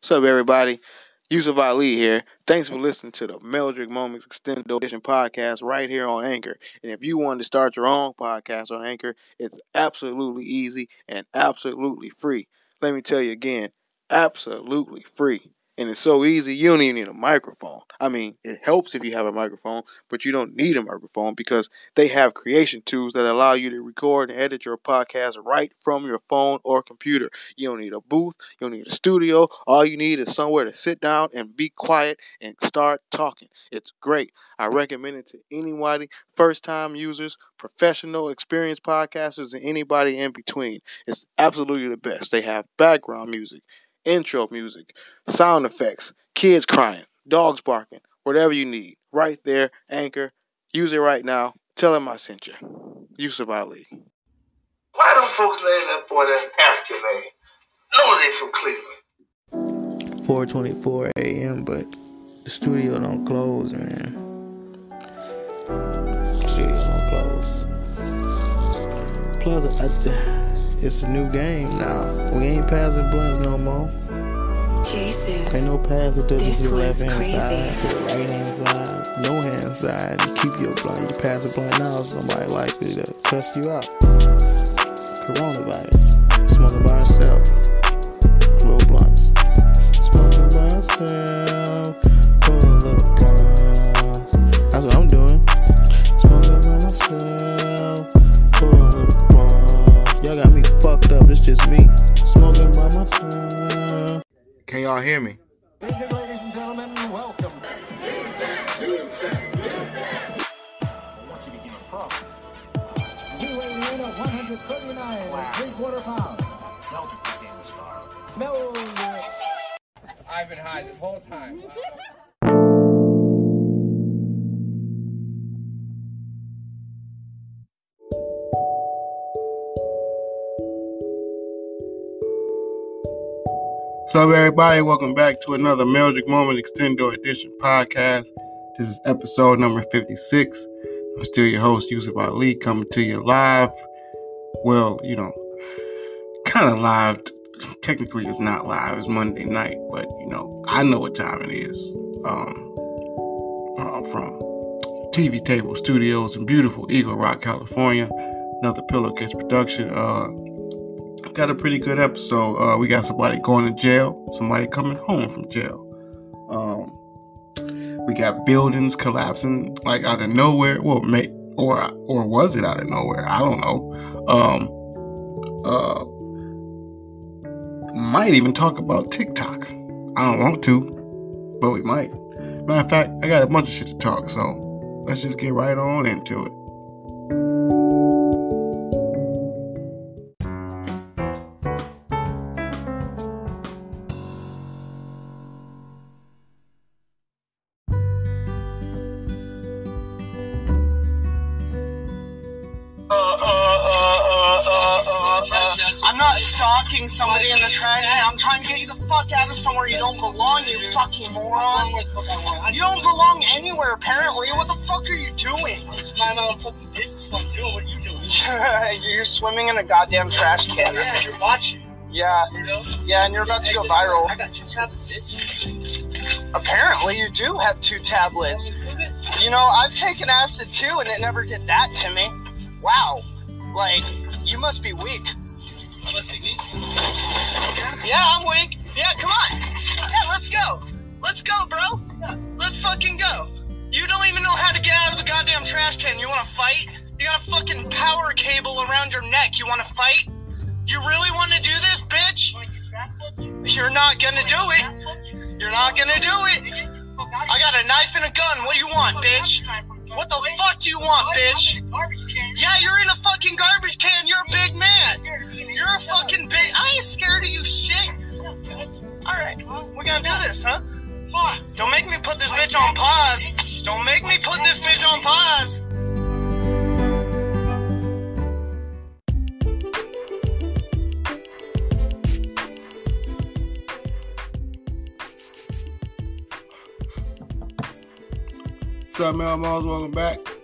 What's up, everybody? Yusuf Ali here. Thanks for listening to the Meldrick Moments Extended Edition podcast right here on Anchor. And if you want to start your own podcast on Anchor, it's absolutely easy and absolutely free. Let me tell you again, absolutely free. And it's so easy, you don't even need a microphone. I mean, it helps if you have a microphone, but you don't need a microphone because they have creation tools that allow you to record and edit your podcast right from your phone or computer. You don't need a booth, you don't need a studio. All you need is somewhere to sit down and be quiet and start talking. It's great. I recommend it to anybody, first time users, professional, experienced podcasters, and anybody in between. It's absolutely the best. They have background music intro music, sound effects, kids crying, dogs barking, whatever you need. Right there, Anchor. Use it right now. Tell them I sent you. Yusuf Ali. Why don't folks name that boy that African name? No, they from Cleveland. 4:24 a.m. But the studio don't close, man. Studio don't close. Plus, I, it's a new game now. We ain't passing blunts no more. Jason. Ain't no passing to This the left hand crazy. side, to the right hand side, no hand side. You keep your blunt. You pass a blunt now, somebody likely to cuss you out. Coronavirus. Smoking by yourself. Little blunts. Smoking by yourself. It's just me. Smoking by myself. Can y'all hear me? Ladies and gentlemen, welcome. Once he became a pro. He weighing in at 139 and three quarter pounds. Meldrick became the star. Meldrick. I've been high this whole time. up, everybody? Welcome back to another Meldrick Moment Extendo Edition podcast. This is episode number 56. I'm still your host, Yusuf Ali, coming to you live. Well, you know, kind of live. Technically, it's not live. It's Monday night, but you know, I know what time it is. Um, uh, from TV Table Studios in beautiful Eagle Rock, California. Another Pillowcase production. Uh, got a pretty good episode. Uh, we got somebody going to jail, somebody coming home from jail. Um, we got buildings collapsing like out of nowhere. Well, may or or was it out of nowhere? I don't know. Um, uh, might even talk about TikTok. I don't want to, but we might. Matter of fact, I got a bunch of shit to talk, so let's just get right on into it. Somebody in the trash can. I'm trying to get you the fuck out of somewhere you don't belong, you fucking moron. You don't belong anywhere, apparently. What the fuck are you doing? My own fucking business. What I'm doing. What are you doing? you're swimming in a goddamn trash can. Yeah, you're watching. Yeah, yeah, and you're about to go viral. I got two tablets, bitch. Apparently, you do have two tablets. You know, I've taken acid too, and it never did that to me. Wow. Like, you must be weak. Yeah, I'm weak. Yeah, come on. Yeah, let's go. Let's go, bro. Let's fucking go. You don't even know how to get out of the goddamn trash can. You want to fight? You got a fucking power cable around your neck. You want to fight? You really want to do this, bitch? You're not gonna do it. You're not gonna do it. I got a knife and a gun. What do you want, bitch? What the fuck do you want, bitch? Yeah, you're in a fucking garbage can. You're a big man. You're a fucking big. I ain't scared of you, shit. All right, we're gonna do this, huh? Don't make me put this bitch on pause. Don't make me put this bitch on pause. What's up, Melmos? Welcome back.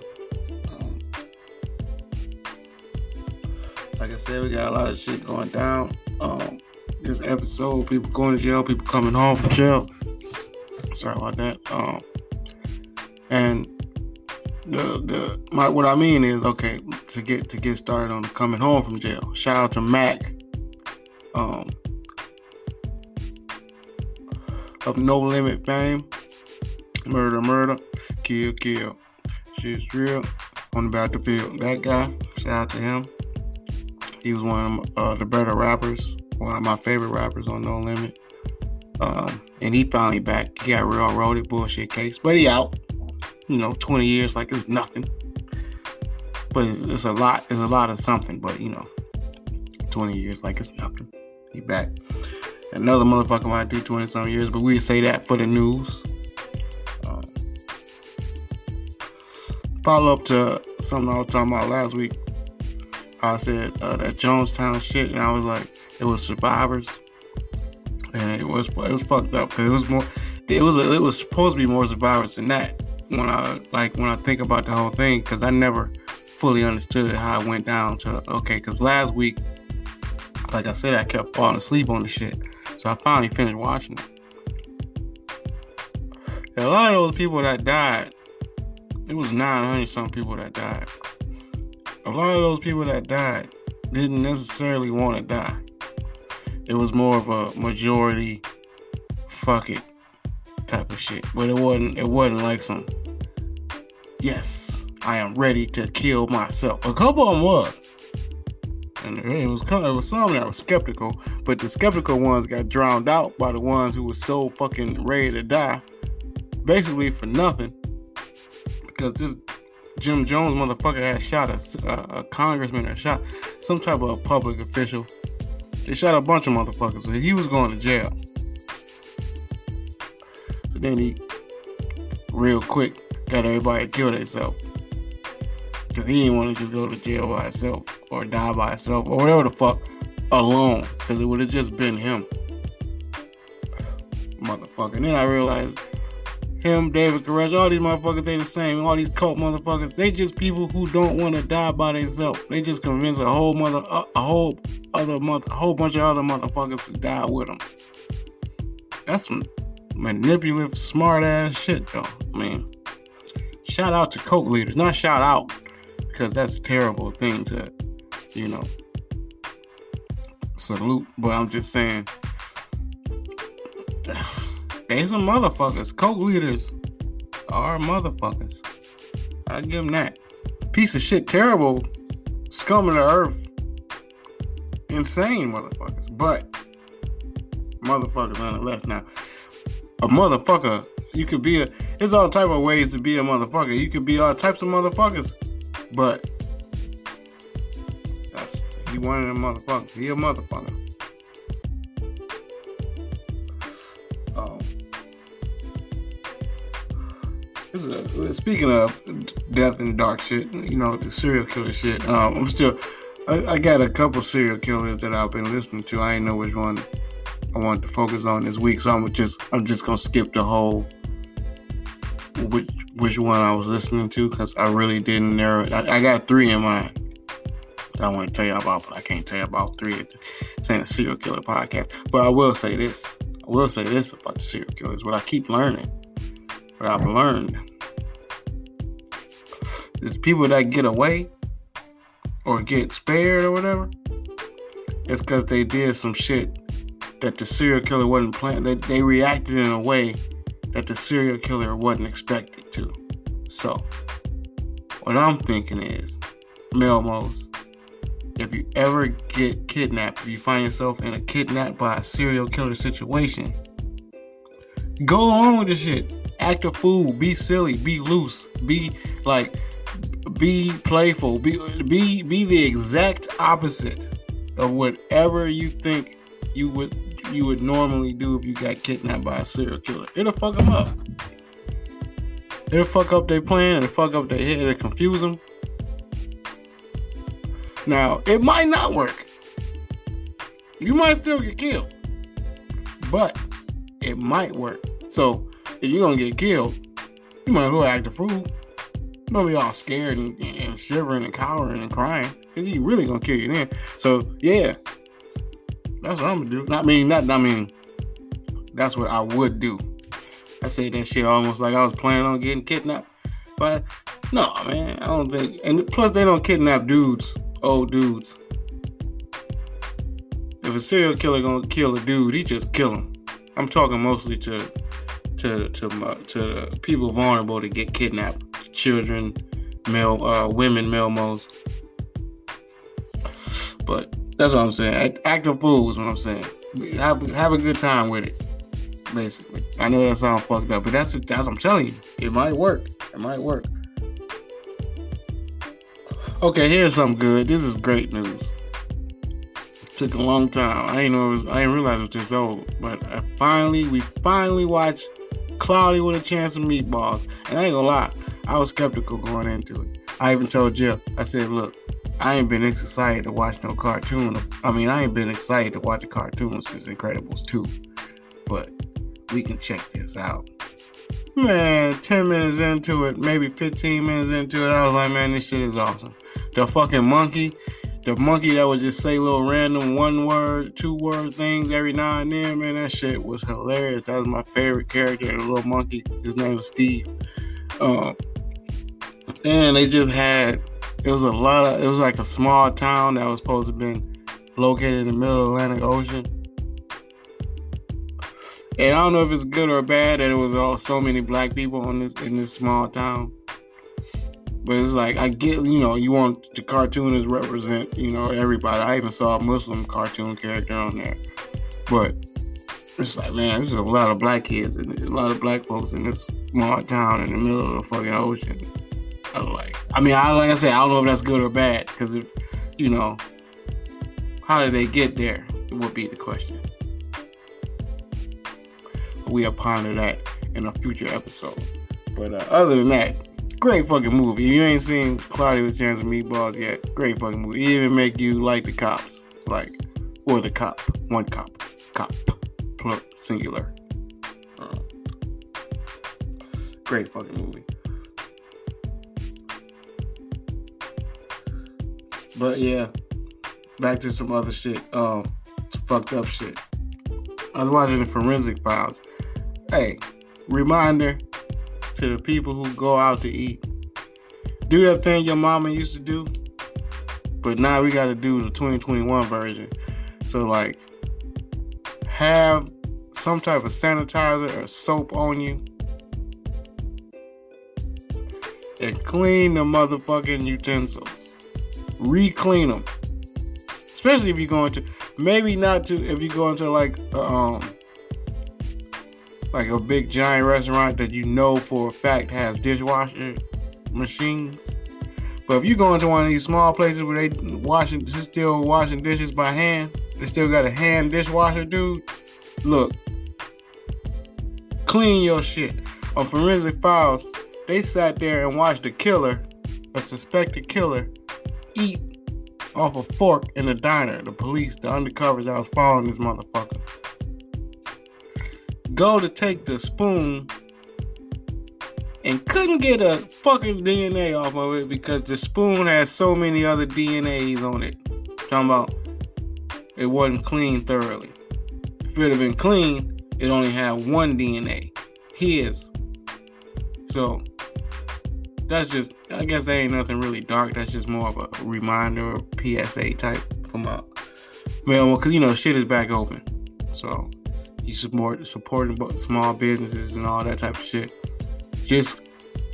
Said, we got a lot of shit going down. Um, this episode. People going to jail, people coming home from jail. Sorry about that. Um, and the the my what I mean is okay to get to get started on coming home from jail. Shout out to Mac. Um, of No Limit fame. Murder, murder, kill, kill. Shit's real on the battlefield. That guy, shout out to him. He was one of uh, the better rappers, one of my favorite rappers on No Limit. Um, and he finally back. He got railroaded bullshit case, but he out. You know, 20 years like it's nothing. But it's, it's a lot. It's a lot of something. But you know, 20 years like it's nothing. He back. Another motherfucker might do 20 some years, but we say that for the news. Um, follow up to something I was talking about last week. I said uh, that Jonestown shit, and I was like, it was survivors, and it was it was fucked up because it was more. It was a, it was supposed to be more survivors than that. When I like when I think about the whole thing, because I never fully understood how it went down to okay. Because last week, like I said, I kept falling asleep on the shit, so I finally finished watching it. And a lot of those people that died, it was 900 some people that died a lot of those people that died didn't necessarily want to die. It was more of a majority fuck it type of shit. But it wasn't it wasn't like some yes, I am ready to kill myself. A couple of them was. And it was kind of, it was some that were skeptical, but the skeptical ones got drowned out by the ones who were so fucking ready to die, basically for nothing. Because this Jim Jones motherfucker had shot a, a, a congressman or shot some type of public official. They shot a bunch of motherfuckers. So he was going to jail. So then he, real quick, got everybody to kill themselves. Because he didn't want to just go to jail by himself or die by himself or whatever the fuck alone. Because it would have just been him. Motherfucker. And then I realized him, David Koresh, all these motherfuckers, they the same. All these cult motherfuckers, they just people who don't want to die by themselves. They just convince a whole mother, a, a whole other mother, a whole bunch of other motherfuckers to die with them. That's some manipulative, smart ass shit, though. I mean, shout out to cult leaders, not shout out because that's a terrible thing to, you know, salute. But I'm just saying. They some motherfuckers. Coke leaders are motherfuckers. I give them that. Piece of shit, terrible, scum of the earth, insane motherfuckers. But motherfuckers nonetheless. Now, a motherfucker, you could be a. There's all type of ways to be a motherfucker. You could be all types of motherfuckers, but that's he one of them motherfuckers. He a motherfucker. Speaking of death and dark shit, you know, the serial killer shit. Um, I'm still, I, I, got a couple serial killers that I've been listening to. I didn't know which one I wanted to focus on this week, so I'm just, I'm just gonna skip the whole which which one I was listening to because I really didn't narrow it. I, I got three in mind I want to tell you about, but I can't tell you about three. It's a serial killer podcast, but I will say this. I will say this about the serial killers. What I keep learning, what I've learned the people that get away or get spared or whatever, it's because they did some shit that the serial killer wasn't planning. They, they reacted in a way that the serial killer wasn't expected to. So, what I'm thinking is, Melmos, if you ever get kidnapped, if you find yourself in a kidnapped by a serial killer situation, go along with the shit. Act a fool, be silly, be loose, be like be playful. Be be be the exact opposite of whatever you think you would you would normally do if you got kidnapped by a serial killer. It'll fuck them up. It'll fuck up their plan. It'll fuck up their head. It'll confuse them. Now it might not work. You might still get killed, but it might work. So if you're gonna get killed, you might as well act a fool. Don't be all scared and, and shivering and cowering and crying. Cause he really gonna kill you then. So yeah. That's what I'm gonna do. I mean, not. I mean, that's what I would do. I say that shit almost like I was planning on getting kidnapped. But no, man, I don't think. And plus, they don't kidnap dudes, old dudes. If a serial killer gonna kill a dude, he just kill him. I'm talking mostly to to to to people vulnerable to get kidnapped, children, male, uh, women, male moles. But that's what I'm saying. Act fool is what I'm saying. Have have a good time with it. Basically, I know that sounds fucked up, but that's that's I'm telling you, it might work. It might work. Okay, here's something good. This is great news. It took a long time. I didn't know it was. I didn't realize it was this old. But I finally, we finally watched Cloudy with a Chance of Meatballs. And I ain't gonna lie, I was skeptical going into it. I even told Jill. I said, "Look, I ain't been excited to watch no cartoon. I mean, I ain't been excited to watch a cartoon since Incredibles 2. But we can check this out. Man, 10 minutes into it, maybe 15 minutes into it, I was like, man, this shit is awesome. The fucking monkey, the monkey that would just say little random one word, two word things every now and then, man, that shit was hilarious. That was my favorite character, the little monkey. His name was Steve. Um, and they just had, it was a lot of, it was like a small town that was supposed to have been located in the middle of the Atlantic Ocean and I don't know if it's good or bad that it was all so many black people in this in this small town. But it's like I get, you know, you want the cartoonists represent, you know, everybody. I even saw a Muslim cartoon character on there. But it's like, man, there's a lot of black kids and a lot of black folks in this small town in the middle of the fucking ocean. I like, I mean, I like I said, I don't know if that's good or bad because if, you know, how did they get there? It would be the question we'll ponder that in a future episode. But uh, other than that, great fucking movie. If you ain't seen Cloudy with Chance of Meatballs yet, great fucking movie. It even make you like the cops, like or the cop, one cop, cop, plural, singular. Uh, great fucking movie. But yeah, back to some other shit. Um, fucked up shit. I was watching the Forensic Files hey, reminder to the people who go out to eat. Do that thing your mama used to do, but now we got to do the 2021 version. So, like, have some type of sanitizer or soap on you and clean the motherfucking utensils. Re-clean them. Especially if you're going to, maybe not to, if you go into like, um, like a big giant restaurant that you know for a fact has dishwasher machines. But if you go into one of these small places where they washing still washing dishes by hand, they still got a hand dishwasher, dude. Look, clean your shit. On Forensic Files, they sat there and watched a killer, a suspected killer, eat off a fork in the diner. The police, the undercovers that was following this motherfucker go to take the spoon and couldn't get a fucking DNA off of it because the spoon has so many other DNAs on it. Talking about it wasn't clean thoroughly. If it had been clean, it only had one DNA. His. So that's just I guess that ain't nothing really dark. That's just more of a reminder PSA type from a well, because you know shit is back open. So you support supporting small businesses and all that type of shit. Just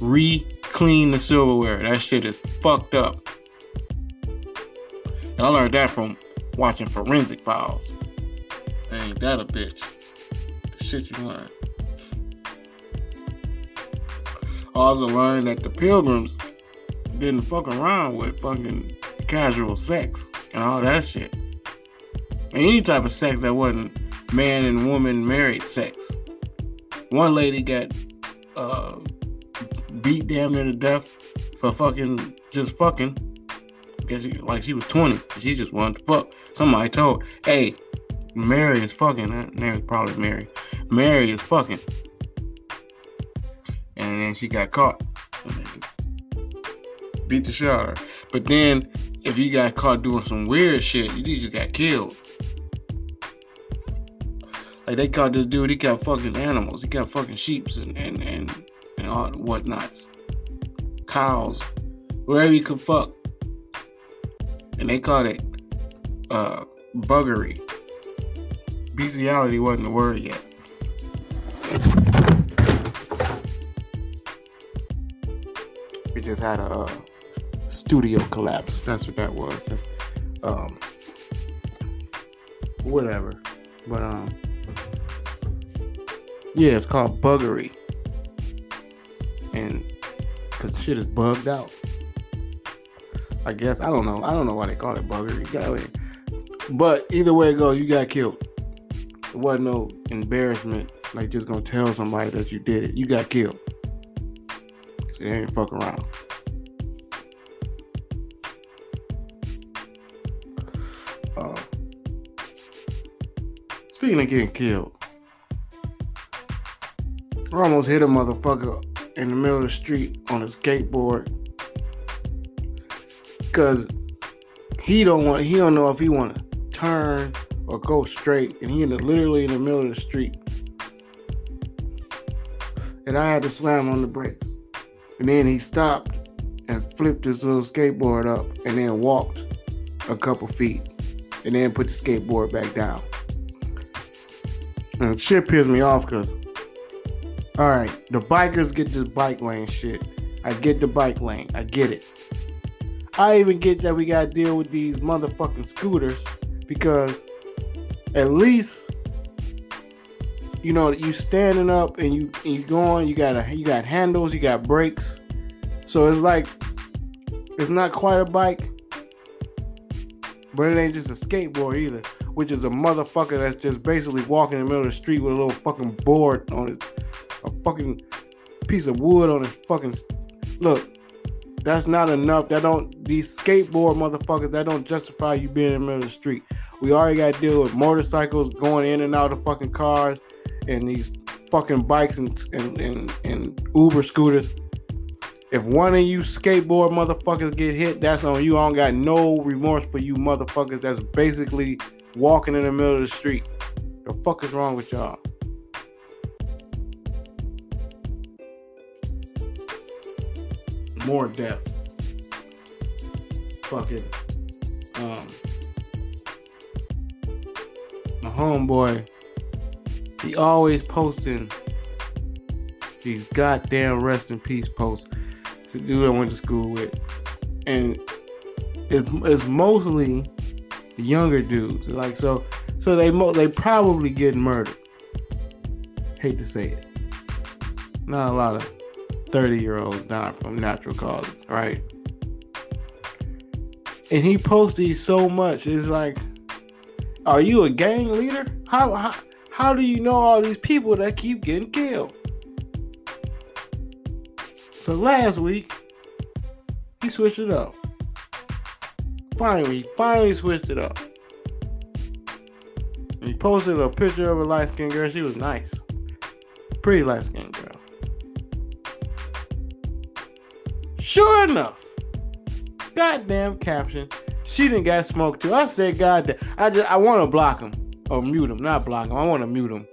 re-clean the silverware. That shit is fucked up. And I learned that from watching Forensic Files. Ain't that a bitch? The shit you learn. I also learned that the pilgrims didn't fuck around with fucking casual sex and all that shit. any type of sex that wasn't man and woman married sex. One lady got uh, beat damn near to death for fucking just fucking. Cause she, like she was 20, she just wanted to fuck. Somebody told, "Hey, Mary is fucking." Name probably Mary. Mary is fucking, and then she got caught. Beat the shit out of her. But then, if you got caught doing some weird shit, you just got killed. Like they caught this dude, he got fucking animals. He got fucking sheeps and and and, and all whatnots. Cows. Wherever you could fuck. And they called it uh buggery. Bestiality wasn't the word yet. We just had a uh, studio collapse. That's what that was. That's, um, whatever. But um, yeah, it's called buggery, and cause shit is bugged out. I guess I don't know. I don't know why they call it buggery. But either way it goes, you got killed. It wasn't no embarrassment, like just gonna tell somebody that you did it. You got killed. So they ain't fuck around. Uh, speaking of getting killed, I almost hit a motherfucker in the middle of the street on a skateboard. Because he don't want he don't know if he want to turn or go straight, and he the, literally in the middle of the street, and I had to slam on the brakes, and then he stopped and flipped his little skateboard up, and then walked a couple feet, and then put the skateboard back down. And shit pissed me off because, all right, the bikers get this bike lane shit. I get the bike lane. I get it. I even get that we gotta deal with these motherfucking scooters because at least you know you standing up and you and you going you got a you got handles you got brakes so it's like it's not quite a bike but it ain't just a skateboard either which is a motherfucker that's just basically walking in the middle of the street with a little fucking board on his a fucking piece of wood on his fucking look that's not enough that don't these skateboard motherfuckers that don't justify you being in the middle of the street we already got to deal with motorcycles going in and out of fucking cars and these fucking bikes and, and, and, and Uber scooters. If one of you skateboard motherfuckers get hit, that's on you. I don't got no remorse for you motherfuckers that's basically walking in the middle of the street. The fuck is wrong with y'all? More depth Fucking um my homeboy, he always posting these goddamn rest in peace posts. A dude I went to school with, and it's, it's mostly younger dudes. Like so, so they mo- they probably get murdered. Hate to say it. Not a lot of thirty year olds dying from natural causes, right? And he posts these so much. It's like are you a gang leader? How, how how do you know all these people that keep getting killed? So last week, he switched it up. Finally, finally switched it up. And he posted a picture of a light skinned girl. She was nice. Pretty light skinned girl. Sure enough, goddamn caption she didn't got smoked too. I said, God, damn. I just I want to block him or mute him, not block him. I want to mute him,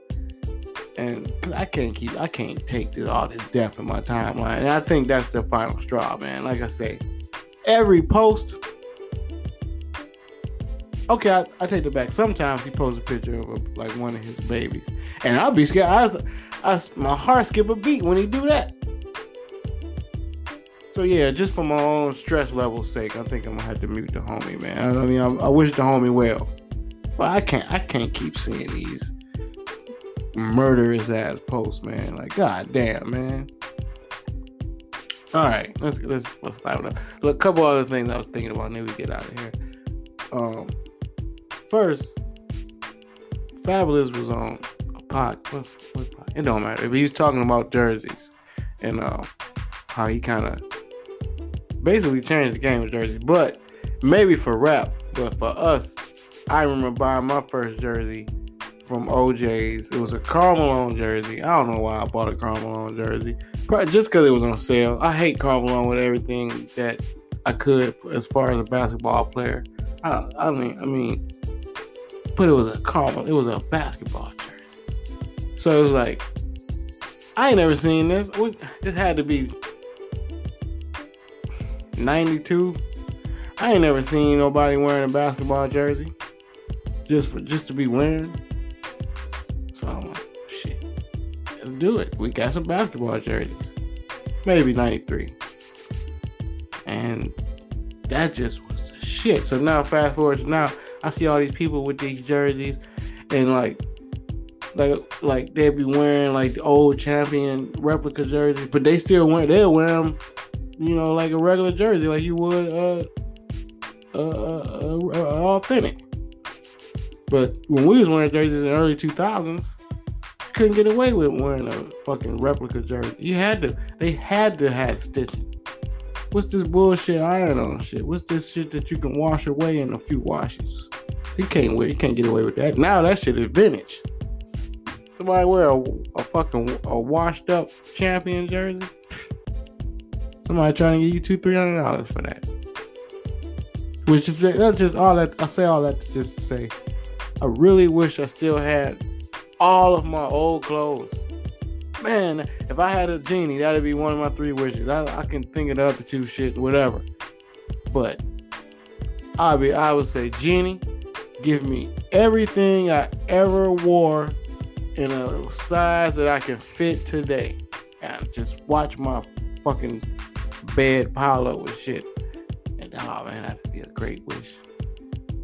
and I can't keep, I can't take this, all this death in my timeline. And I think that's the final straw, man. Like I say, every post. Okay, I, I take it back. Sometimes he posts a picture of a, like one of his babies, and I'll be scared. I, I, my heart skip a beat when he do that. So yeah, just for my own stress level's sake, I think I'm gonna have to mute the homie, man. I mean, I, I wish the homie well, but I can't. I can't keep seeing these murderous ass posts, man. Like, god damn, man. All right, let's let's let's liven up. Look, a couple other things I was thinking about. Then we get out of here. Um, first, Fabolous was on a pod. What, what pod? It don't matter. He was talking about jerseys and uh, how he kind of basically changed the game of jersey. But maybe for rap, but for us, I remember buying my first jersey from OJ's. It was a Karl Malone jersey. I don't know why I bought a Karl Malone jersey. Probably just because it was on sale. I hate Karl Malone with everything that I could as far as a basketball player. I, I mean, I mean, but it was a Karl. It was a basketball jersey. So it was like, I ain't never seen this. We, this had to be 92. I ain't never seen nobody wearing a basketball jersey just for just to be wearing. So I'm like, shit, let's do it. We got some basketball jerseys. Maybe 93. And that just was the shit. So now fast forward to now, I see all these people with these jerseys and like like like they'd be wearing like the old champion replica jerseys, but they still wear they'll wear them, you know, like a regular jersey, like you would uh uh, uh, uh, uh authentic. But when we was wearing jerseys in the early two thousands, couldn't get away with wearing a fucking replica jersey. You had to. They had to have stitching. What's this bullshit iron on shit? What's this shit that you can wash away in a few washes? You can't wear. You can't get away with that. Now that shit is vintage. Somebody wear a, a fucking a washed up champion jersey. Somebody trying to give you two three hundred dollars for that. Which is that's just all that I say all that to just say. I really wish I still had all of my old clothes. Man, if I had a genie, that'd be one of my three wishes. I, I can think of the other two shit, whatever. But I be I would say, genie, give me everything I ever wore in a size that I can fit today, and just watch my fucking bed pile up with shit. And oh man, that'd be a great wish.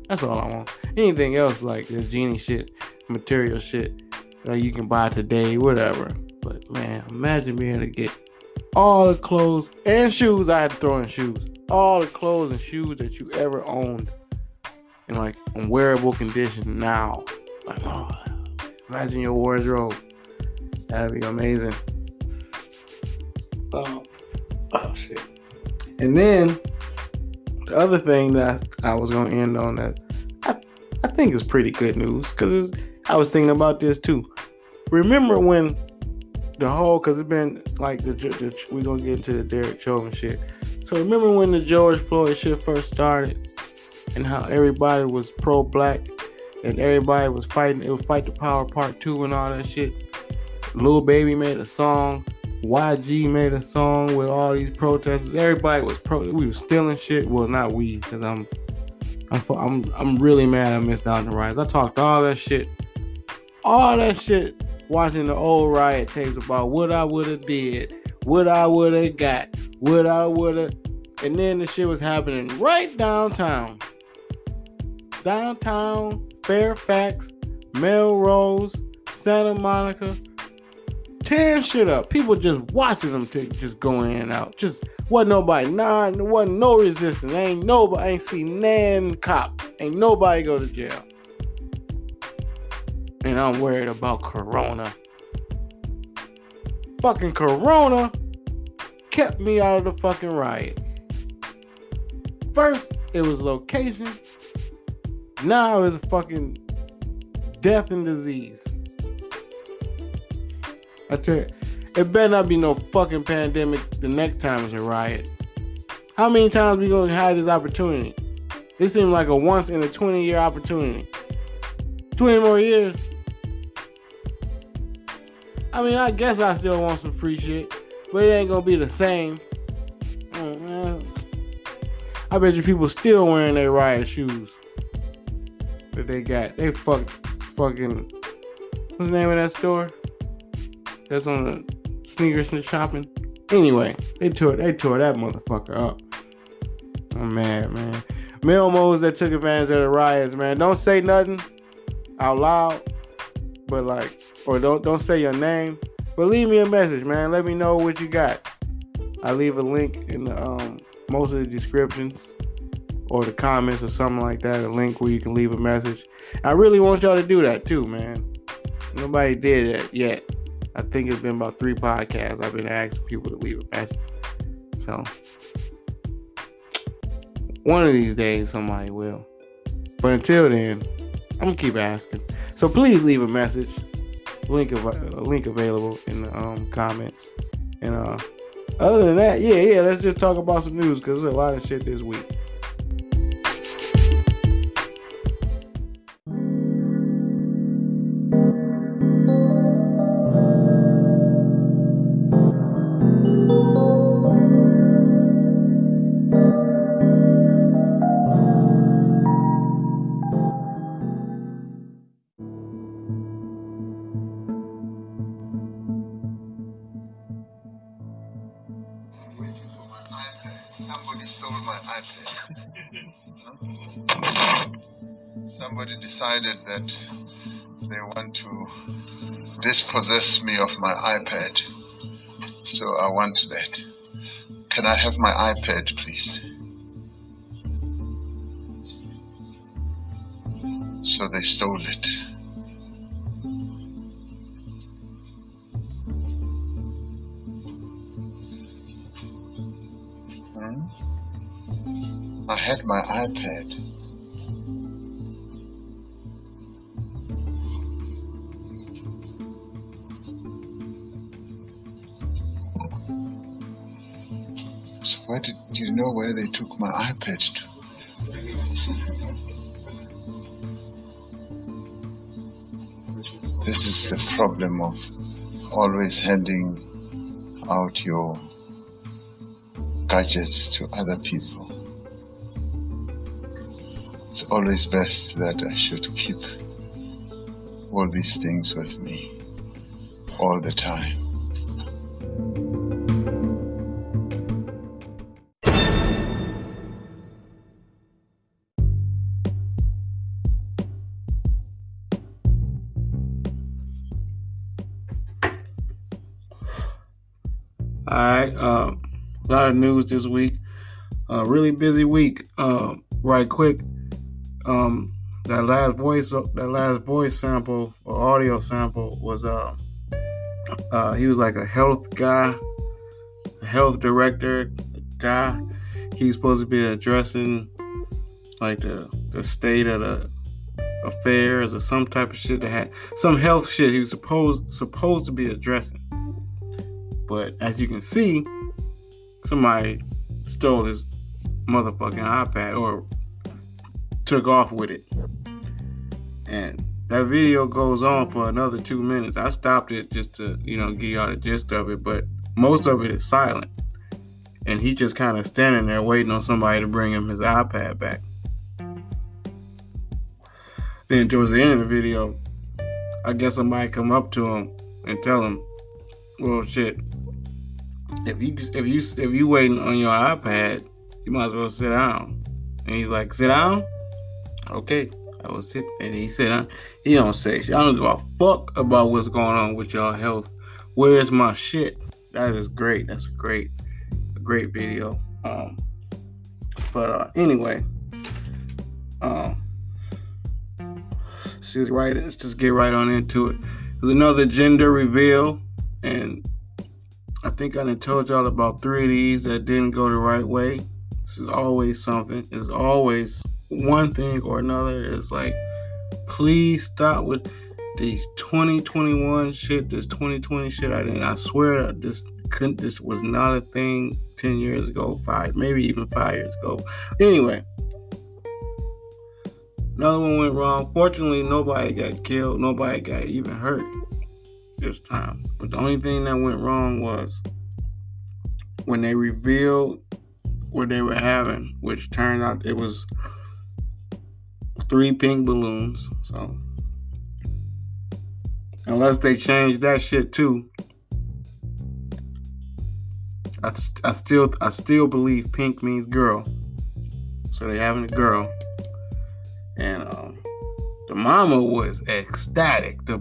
That's all I want. Anything else like this genie shit, material shit that you can buy today, whatever. But man, imagine being able to get all the clothes and shoes. I had to throw in shoes. All the clothes and shoes that you ever owned in like in wearable condition now. Like, oh, imagine your wardrobe. That'd be amazing. Oh, oh shit. And then the other thing that I was gonna end on that I, I think is pretty good news because I was thinking about this too. Remember when the whole because it's been like the, the we're gonna get into the Derek Chauvin shit. So remember when the George Floyd shit first started and how everybody was pro black and everybody was fighting it was fight the power part two and all that shit. Lil Baby made a song. YG made a song with all these protesters. Everybody was pro. We were stealing shit. Well, not we, because I'm, I'm, I'm, I'm really mad I missed out on the riots. I talked all that shit, all that shit watching the old riot tapes about what I would have did, what I would have got, what I would have, and then the shit was happening right downtown, downtown Fairfax, Melrose, Santa Monica, tearing shit up. People just watching them just going in and out. Just wasn't nobody, nah, wasn't no resistance. Ain't nobody, ain't see nan cop, ain't nobody go to jail and I'm worried about Corona. Fucking Corona kept me out of the fucking riots. First, it was location. Now it's fucking death and disease. I tell you, it better not be no fucking pandemic the next time it's a riot. How many times we gonna have this opportunity? This seems like a once in a 20 year opportunity. 20 more years. I mean, I guess I still want some free shit, but it ain't gonna be the same. Mm, I bet you people still wearing their riot shoes that they got. They fuck, fucking. What's the name of that store? That's on the sneakers and shopping. Anyway, they tore they tore that motherfucker up. I'm mad, man. Melmos that took advantage of the riots, man. Don't say nothing out loud, but like or don't don't say your name, but leave me a message, man. Let me know what you got. I leave a link in the, um, most of the descriptions or the comments or something like that. A link where you can leave a message. I really want y'all to do that too, man. Nobody did it yet. I think it's been about three podcasts. I've been asking people to leave a message. So one of these days somebody will. But until then, I'm gonna keep asking. So please leave a message link av- uh, link available in the um, comments. And uh, other than that, yeah, yeah, let's just talk about some news because there's a lot of shit this week. Decided that they want to dispossess me of my iPad. So I want that. Can I have my iPad, please? So they stole it. Hmm? I had my iPad. Why did you know where they took my iPad to? This is the problem of always handing out your gadgets to other people. It's always best that I should keep all these things with me all the time. All right. Uh, a lot of news this week. Uh, really busy week. Uh, right quick. Um, that last voice, that last voice sample or audio sample was uh, uh, he was like a health guy, a health director guy. He's supposed to be addressing like the the state of the affairs or some type of shit that had some health shit he was supposed supposed to be addressing. But as you can see, somebody stole his motherfucking iPad or took off with it. And that video goes on for another two minutes. I stopped it just to, you know, give y'all the gist of it, but most of it is silent. And he just kind of standing there waiting on somebody to bring him his iPad back. Then towards the end of the video, I guess somebody come up to him and tell him, "Well, shit, if you if you if you waiting on your iPad, you might as well sit down." And he's like, "Sit down." Okay, I will sit. And he said, "He don't say shit. I don't give a fuck about what's going on with y'all health. Where's my shit?" That is great. That's a great, a great video. Um, but uh, anyway, um, see right. Let's just get right on into it. There's another gender reveal, and I think I done told y'all about three of these that didn't go the right way. This is always something. It's always one thing or another. It's like, please stop with these 2021 shit, this 2020 shit. I didn't. I swear this couldn't. This was not a thing 10 years ago, five, maybe even five years ago. Anyway, another one went wrong. Fortunately, nobody got killed. Nobody got even hurt this time. But the only thing that went wrong was when they revealed what they were having, which turned out it was three pink balloons. So unless they change that shit too, I, I still I still believe pink means girl. So they having a girl, and um, the mama was ecstatic. The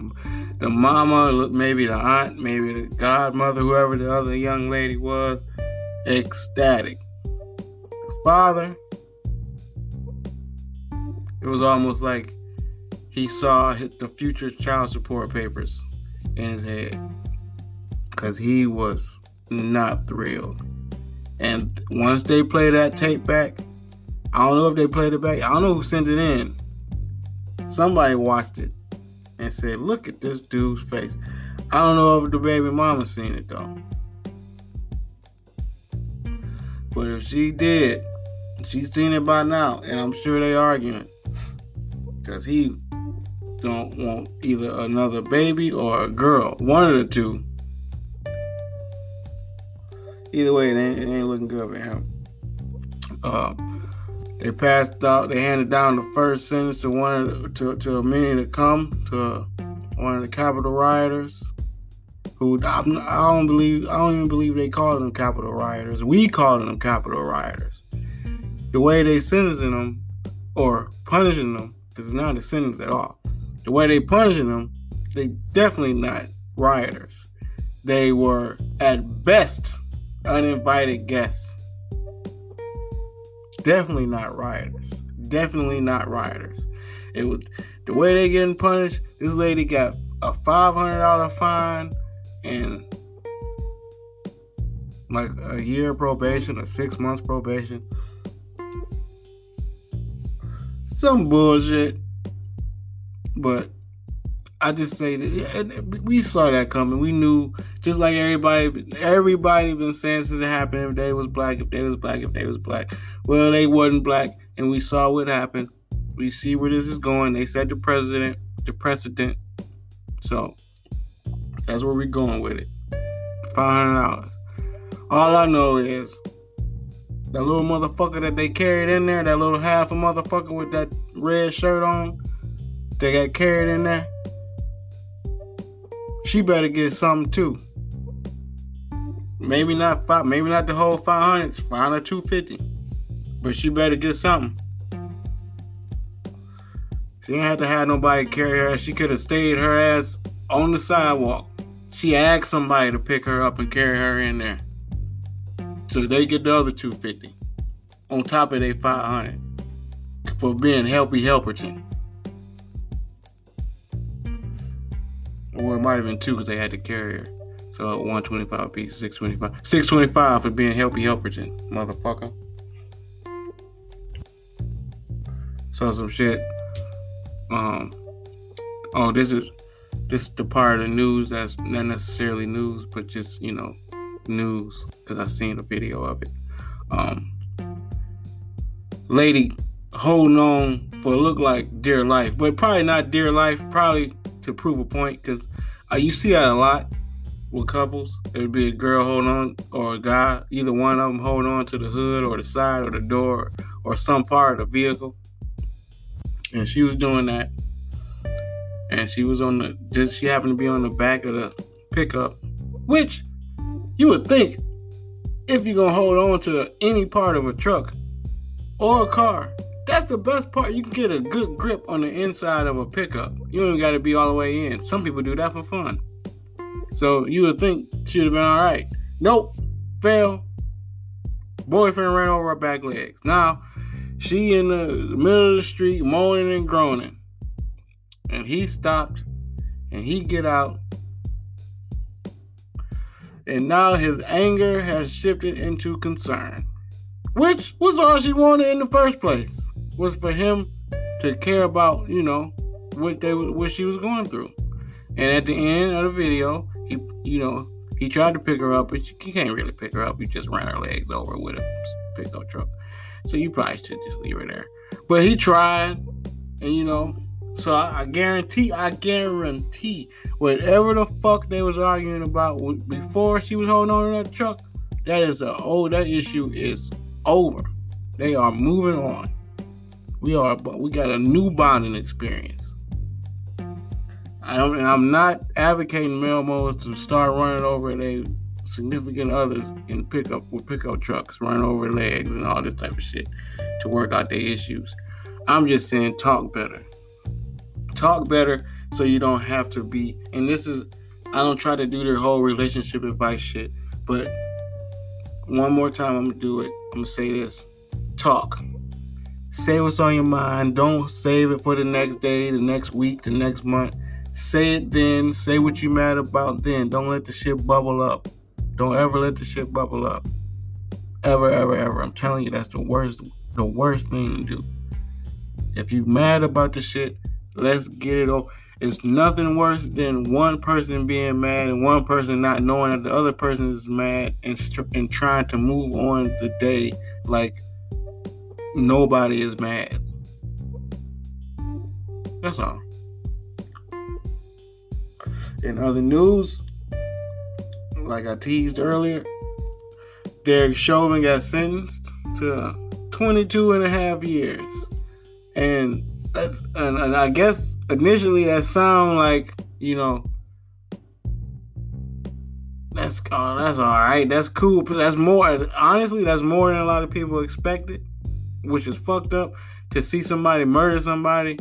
the mama, maybe the aunt, maybe the godmother, whoever the other young lady was, ecstatic. The father, it was almost like he saw the future child support papers in his head because he was not thrilled. And once they play that tape back, I don't know if they played it back. I don't know who sent it in. Somebody watched it and said, "Look at this dude's face." I don't know if the baby mama seen it though. But if she did, she's seen it by now, and I'm sure they arguing because he don't want either another baby or a girl, one of the two. Either way, it ain't, it ain't looking good for him. Uh, they passed out. They handed down the first sentence to one to to many to come to one of the Capitol rioters who I don't believe I don't even believe they called them Capitol rioters. We called them Capitol rioters. The way they sentencing them or punishing them, because it's not a sentence at all. The way they punishing them, they definitely not rioters. They were at best uninvited guests. Definitely not rioters. Definitely not rioters. It was the way they getting punished. This lady got a five hundred dollar fine and like a year probation or six months probation. Some bullshit. But I just say that we saw that coming. We knew, just like everybody, everybody been saying since it happened. If they was black, if they was black, if they was black. Well, they wasn't black, and we saw what happened. We see where this is going. They set the president, the precedent. So that's where we're going with it. Five hundred dollars. All I know is that little motherfucker that they carried in there, that little half a motherfucker with that red shirt on, they got carried in there. She better get something too. Maybe not five, maybe not the whole five hundred, five or two fifty. But she better get something. She didn't have to have nobody carry her. She could have stayed her ass on the sidewalk. She asked somebody to pick her up and carry her in there. So they get the other 250 on top of their 500 for being Helpy Helperton. Or it might have been two because they had to carry her. So 125 piece, 625. 625 for being Helpy Helperton, motherfucker. So some shit. Um oh this is this the part of the news that's not necessarily news, but just you know, news because I seen a video of it. Um, lady holding on for look like dear life, but probably not dear life. Probably to prove a point because uh, you see that a lot with couples. It would be a girl holding on or a guy, either one of them holding on to the hood or the side or the door or some part of the vehicle. And she was doing that and she was on the just she happened to be on the back of the pickup, which you would think if you're gonna hold on to any part of a truck or a car, that's the best part. You can get a good grip on the inside of a pickup. You don't got to be all the way in. Some people do that for fun. So you would think she'd have been all right. Nope, fail. Boyfriend ran over her back legs. Now she in the middle of the street moaning and groaning and he stopped and he get out and now his anger has shifted into concern which was all she wanted in the first place was for him to care about you know what they what she was going through and at the end of the video he you know he tried to pick her up but you can't really pick her up you just ran her legs over with a pickup truck so you probably should just leave her there but he tried and you know so I, I, guarantee, I guarantee, whatever the fuck they was arguing about before she was holding on to that truck, that is a oh that issue is over. They are moving on. We are, but we got a new bonding experience. I don't, and I'm not advocating male to start running over their significant others in pickup with pickup trucks, running over legs and all this type of shit to work out their issues. I'm just saying talk better talk better so you don't have to be and this is I don't try to do their whole relationship advice shit, but one more time I'm gonna do it. I'm gonna say this. Talk. Say what's on your mind. Don't save it for the next day, the next week, the next month. Say it then. Say what you're mad about then. Don't let the shit bubble up. Don't ever let the shit bubble up. Ever, ever, ever. I'm telling you, that's the worst, the worst thing to do. If you mad about the shit, Let's get it over. It's nothing worse than one person being mad and one person not knowing that the other person is mad and, and trying to move on the day like nobody is mad. That's all. In other news, like I teased earlier, Derek Chauvin got sentenced to 22 and a half years. And and, and I guess initially that sound like you know That's oh, that's all right. That's cool. That's more. Honestly, that's more than a lot of people expected, which is fucked up. To see somebody murder somebody,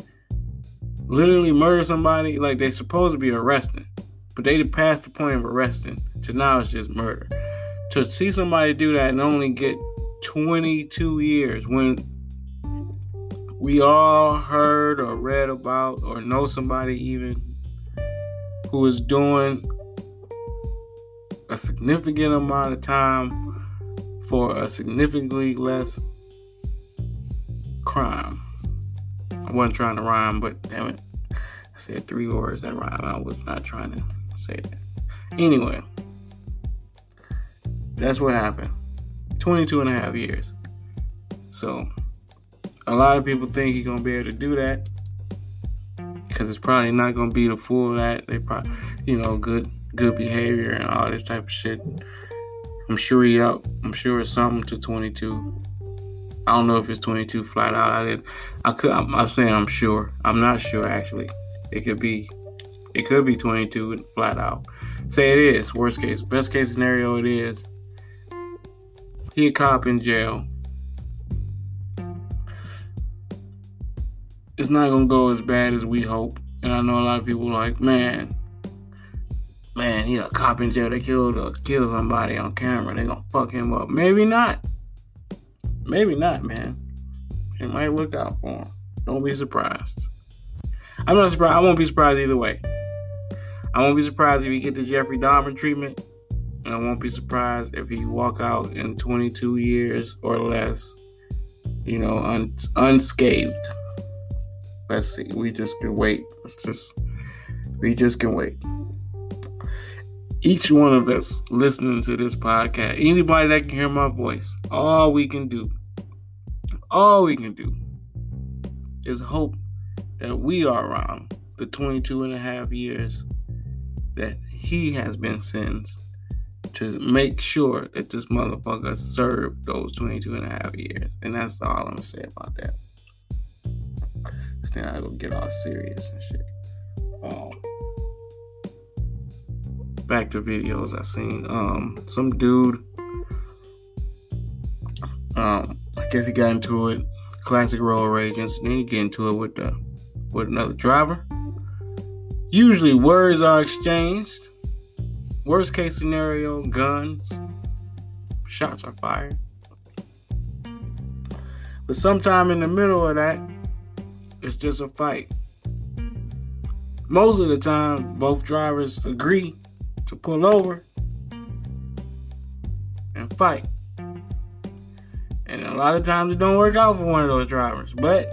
literally murder somebody, like they supposed to be arresting, but they passed the point of arresting. To now it's just murder. To see somebody do that and only get 22 years when we all heard or read about or know somebody even who is doing a significant amount of time for a significantly less crime. I wasn't trying to rhyme, but damn it. I said three words that rhyme. I was not trying to say that. Anyway, that's what happened. 22 and a half years. So, a lot of people think he's going to be able to do that because it's probably not going to be the full that. They probably, you know, good good behavior and all this type of shit. I'm sure he up. I'm sure it's something to 22. I don't know if it's 22 flat out. I did. I could. I'm, I'm saying I'm sure. I'm not sure actually. It could be. It could be 22 flat out. Say it is. Worst case. Best case scenario. It is. He a cop in jail. It's not gonna go as bad as we hope. And I know a lot of people like, man, man, he a cop in jail. They killed or killed somebody on camera. They gonna fuck him up. Maybe not. Maybe not, man. They might look out for him. Don't be surprised. I'm not surprised. I won't be surprised either way. I won't be surprised if he get the Jeffrey Dahmer treatment, and I won't be surprised if he walk out in 22 years or less, you know, un- unscathed. Let's see. We just can wait. Let's just. We just can wait each one of us listening to this podcast, anybody that can hear my voice, all we can do, all we can do is hope that we are around the 22 and a half years that he has been sentenced to make sure that this motherfucker served those 22 and a half years. And that's all I'm gonna say about that. Then I go get all serious and shit. Um, back to videos I seen. Um, some dude, guess he got into it, classic road rage, and then he get into it with the with another driver. Usually words are exchanged. Worst case scenario, guns, shots are fired. But sometime in the middle of that, it's just a fight. Most of the time, both drivers agree to pull over and fight. And a lot of times it don't work out for one of those drivers, but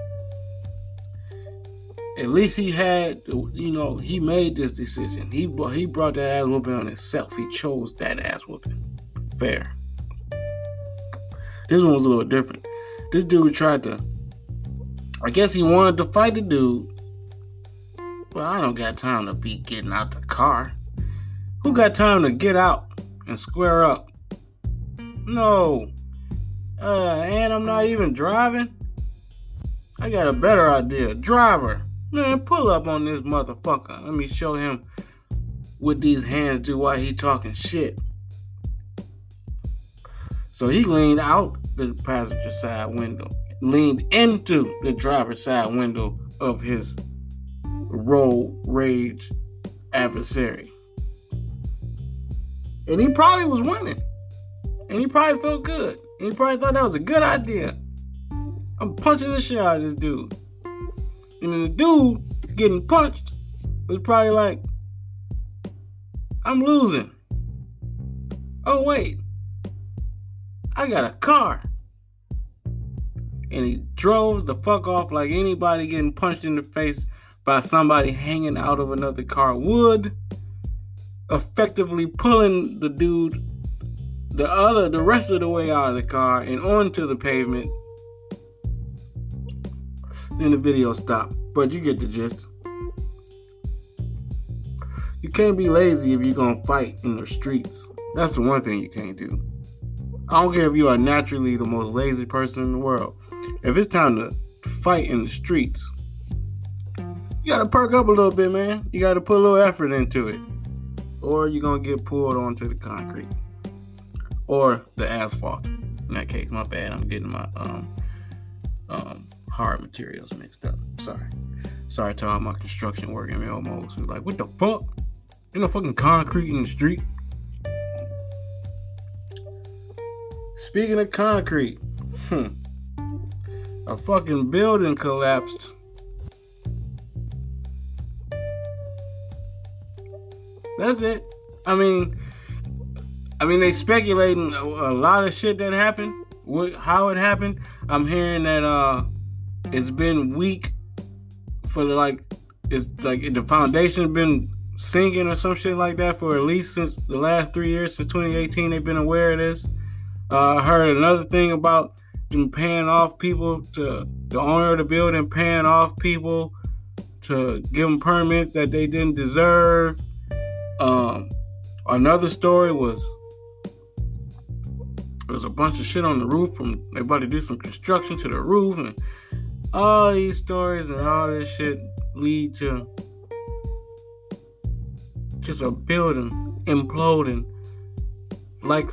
at least he had, you know, he made this decision. He he brought that ass whooping on himself. He chose that ass whooping. Fair. This one was a little different. This dude tried to, I guess he wanted to fight the dude. Well, I don't got time to be getting out the car. Who got time to get out and square up? No. Uh, and I'm not even driving. I got a better idea. Driver, man, pull up on this motherfucker. Let me show him what these hands do while he talking shit. So he leaned out the passenger side window, leaned into the driver's side window of his road rage adversary. And he probably was winning. And he probably felt good. And he probably thought that was a good idea. I'm punching the shit out of this dude. And then the dude getting punched was probably like, I'm losing. Oh, wait. I got a car. And he drove the fuck off like anybody getting punched in the face by somebody hanging out of another car would effectively pulling the dude the other the rest of the way out of the car and onto the pavement. Then the video stopped. But you get the gist. You can't be lazy if you're gonna fight in the streets. That's the one thing you can't do. I don't care if you are naturally the most lazy person in the world. If it's time to fight in the streets, you gotta perk up a little bit, man. You gotta put a little effort into it. or you're gonna get pulled onto the concrete or the asphalt. In that case, my bad. I'm getting my um, um, hard materials mixed up. Sorry. Sorry to all my construction working almost who like, what the fuck? Ain't no fucking concrete in the street. Speaking of concrete, hmm, a fucking building collapsed. That's it. I mean, I mean, they speculating a, a lot of shit that happened. What, how it happened? I'm hearing that uh, it's been weak for the, like, it's like the foundation's been sinking or some shit like that for at least since the last three years, since 2018. They've been aware of this. Uh, I heard another thing about them paying off people to the owner of the building paying off people to give them permits that they didn't deserve. Um, another story was there's a bunch of shit on the roof from to do some construction to the roof and all these stories and all this shit lead to just a building imploding like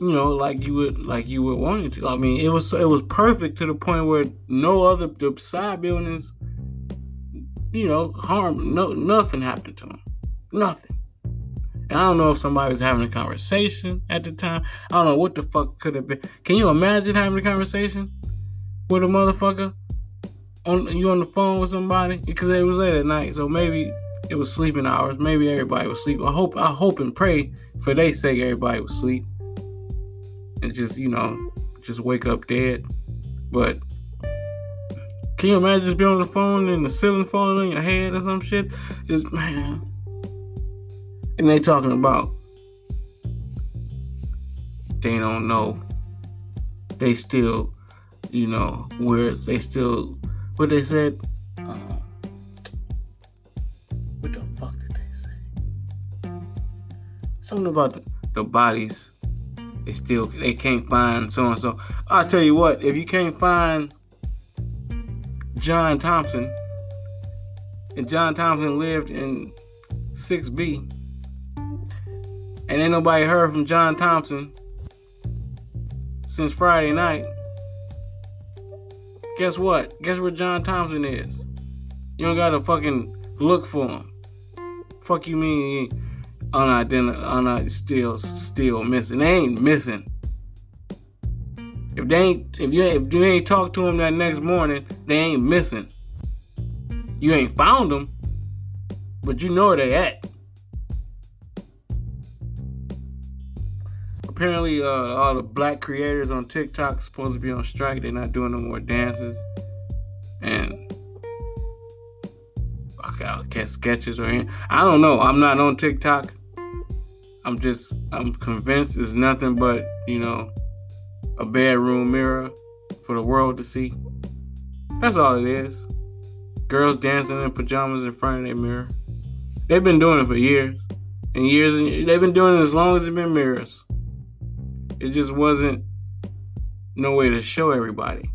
you know like you would like you would want it to. I mean it was it was perfect to the point where no other the side buildings you know harm no nothing happened to them. Nothing I don't know if somebody was having a conversation at the time. I don't know what the fuck could have been. Can you imagine having a conversation with a motherfucker on you on the phone with somebody because it was late at night, so maybe it was sleeping hours. Maybe everybody was sleep. I hope I hope and pray for their sake everybody was asleep and just you know just wake up dead. But can you imagine just being on the phone and the ceiling falling on your head or some shit? Just man and they talking about they don't know. They still, you know, where they still what they said. Uh, what the fuck did they say? Something about the, the bodies. They still they can't find so and so. I'll tell you what, if you can't find John Thompson, and John Thompson lived in 6B, and ain't nobody heard from John Thompson since Friday night. Guess what? Guess where John Thompson is? You don't gotta fucking look for him. Fuck you mean unidentified, unidentified, still, still missing? They ain't missing. If they ain't, if you if you ain't talked to him that next morning, they ain't missing. You ain't found them, but you know where they at. Apparently uh, all the black creators on TikTok supposed to be on strike. They're not doing no more dances, and okay, I'll sketches or anything. I don't know. I'm not on TikTok. I'm just I'm convinced it's nothing but you know a bedroom mirror for the world to see. That's all it is. Girls dancing in pajamas in front of their mirror. They've been doing it for years and years, and they've been doing it as long as it's been mirrors. It just wasn't no way to show everybody.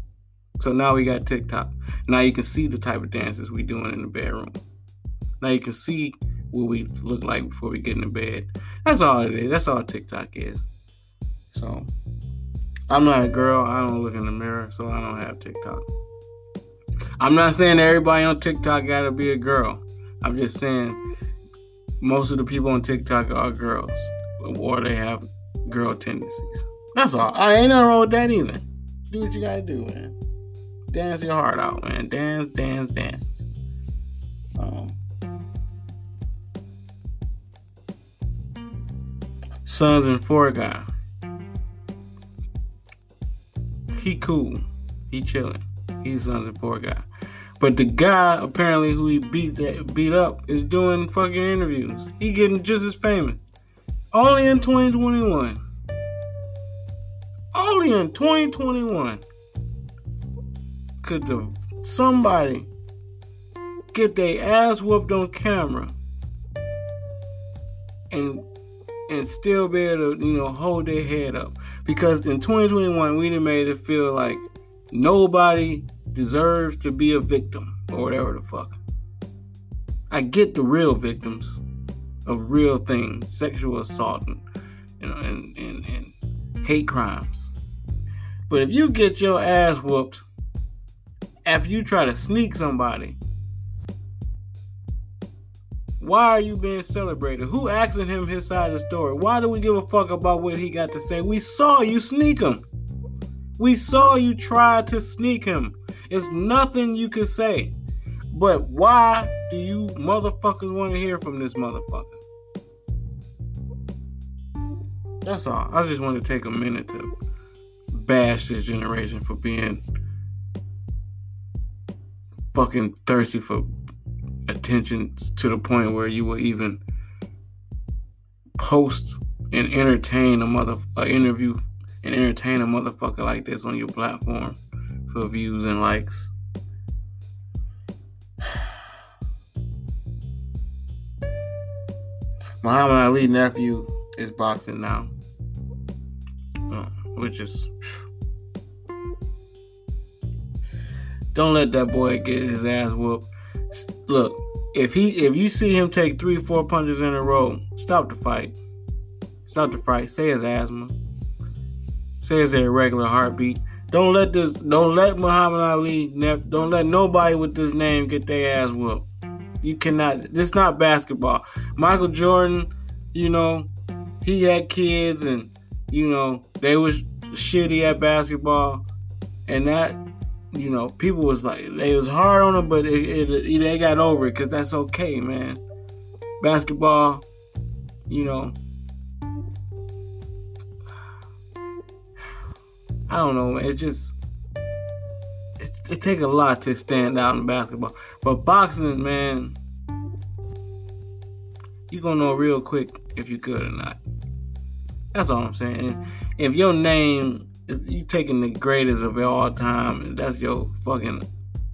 So now we got TikTok. Now you can see the type of dances we doing in the bedroom. Now you can see what we look like before we get in the bed. That's all it is. That's all TikTok is. So I'm not a girl. I don't look in the mirror, so I don't have TikTok. I'm not saying everybody on TikTok gotta be a girl. I'm just saying most of the people on TikTok are girls, or they have girl tendencies. That's all. I ain't nothing wrong with that either. Do what you gotta do, man. Dance your heart out, man. Dance, dance, dance. Um, Sons and four guy. He cool. He chilling. He's sons and four guy. But the guy apparently who he beat that beat up is doing fucking interviews. He getting just as famous. Only in 2021. Only in 2021 could the, somebody get their ass whooped on camera and and still be able to, you know, hold their head up. Because in 2021 we done made it feel like nobody deserves to be a victim or whatever the fuck. I get the real victims of real things, sexual assault and you know and, and, and hate crimes. But if you get your ass whooped after you try to sneak somebody, why are you being celebrated? Who asking him his side of the story? Why do we give a fuck about what he got to say? We saw you sneak him. We saw you try to sneak him. It's nothing you can say. But why do you motherfuckers want to hear from this motherfucker? That's all. I just want to take a minute to bash this generation for being fucking thirsty for attention to the point where you will even post and entertain a mother a interview and entertain a motherfucker like this on your platform for views and likes. Muhammad Ali nephew is boxing now, uh, which is don't let that boy get his ass whooped. Look, if he if you see him take three four punches in a row, stop the fight. Stop the fight. Say his asthma. Say his irregular heartbeat. Don't let this. Don't let Muhammad Ali. Don't let nobody with this name get their ass whooped. You cannot. This not basketball. Michael Jordan. You know, he had kids, and you know they was shitty at basketball, and that you know, people was like, they was hard on him, but it, it they got over it because that's okay, man. Basketball, you know, I don't know, man. It just it, it take a lot to stand out in basketball, but boxing, man, you gonna know real quick if you good or not. That's all I'm saying. If your name is you taking the greatest of all time, and that's your fucking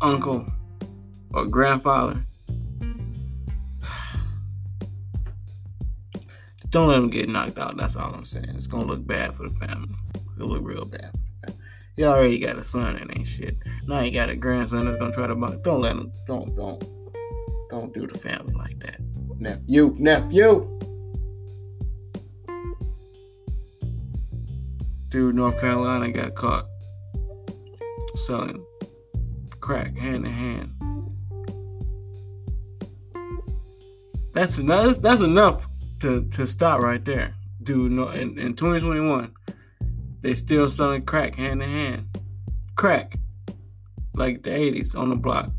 uncle or grandfather. Don't let him get knocked out. That's all I'm saying. It's gonna look bad for the family. It'll look real bad. He already got a son that ain't shit. Now he got a grandson that's gonna try to buy. Don't let him. Don't don't don't do the family like that. Nephew, nephew. dude North Carolina got caught selling crack hand in hand. That's enough. That's enough to, to stop right there, dude. No, in, in 2021, they still selling crack hand in hand, crack, like the 80s on the block.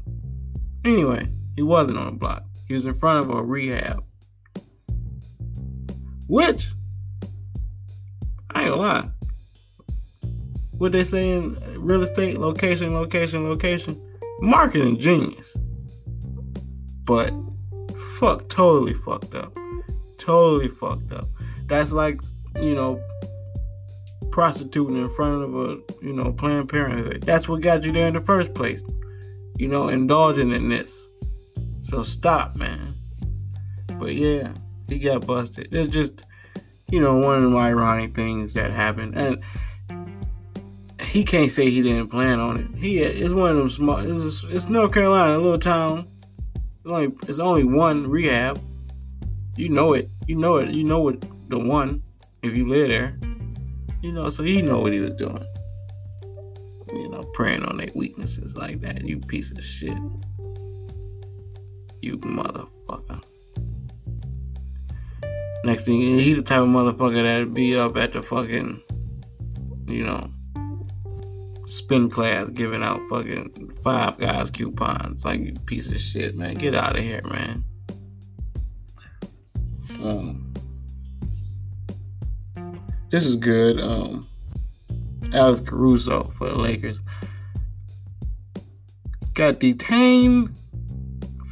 Anyway, he wasn't on the block. He was in front of a rehab, which I ain't gonna lie what they say in real estate location, location, location. Marketing genius. But fuck, totally fucked up. Totally fucked up. That's like, you know, prostituting in front of a, you know, Planned Parenthood. That's what got you there in the first place. You know, indulging in this. So stop, man. But yeah, he got busted. It's just, you know, one of the ironic things that happened. And he can't say he didn't plan on it. He it's one of them small. It's, it's North Carolina, a little town. It's only it's only one rehab. You know it. You know it. You know what the one if you live there. You know, so he know what he was doing. You know, preying on their weaknesses like that. You piece of shit. You motherfucker. Next thing, he the type of motherfucker that'd be up at the fucking, you know, spin class giving out fucking five guys coupons. Like you piece of shit, man. Get out of here, man. Um, this is good. Um, Alex Caruso for the Lakers got detained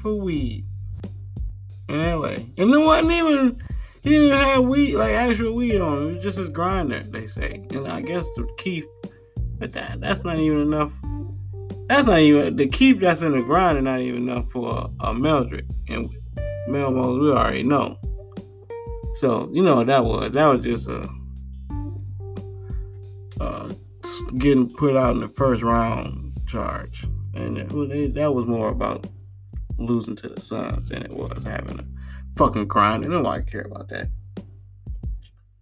for weed in LA. And it wasn't even he didn't even have weed like actual weed on him. It was just his grinder, they say. And I guess the kief but that that's not even enough. That's not even the kief that's in the grinder. not even enough for a, a Meldrick. And Melmos, we already know. So, you know what that was? That was just a uh, getting put out in the first round charge. And it, that was more about losing to the Suns than it was having a fucking grinding. Nobody care about that.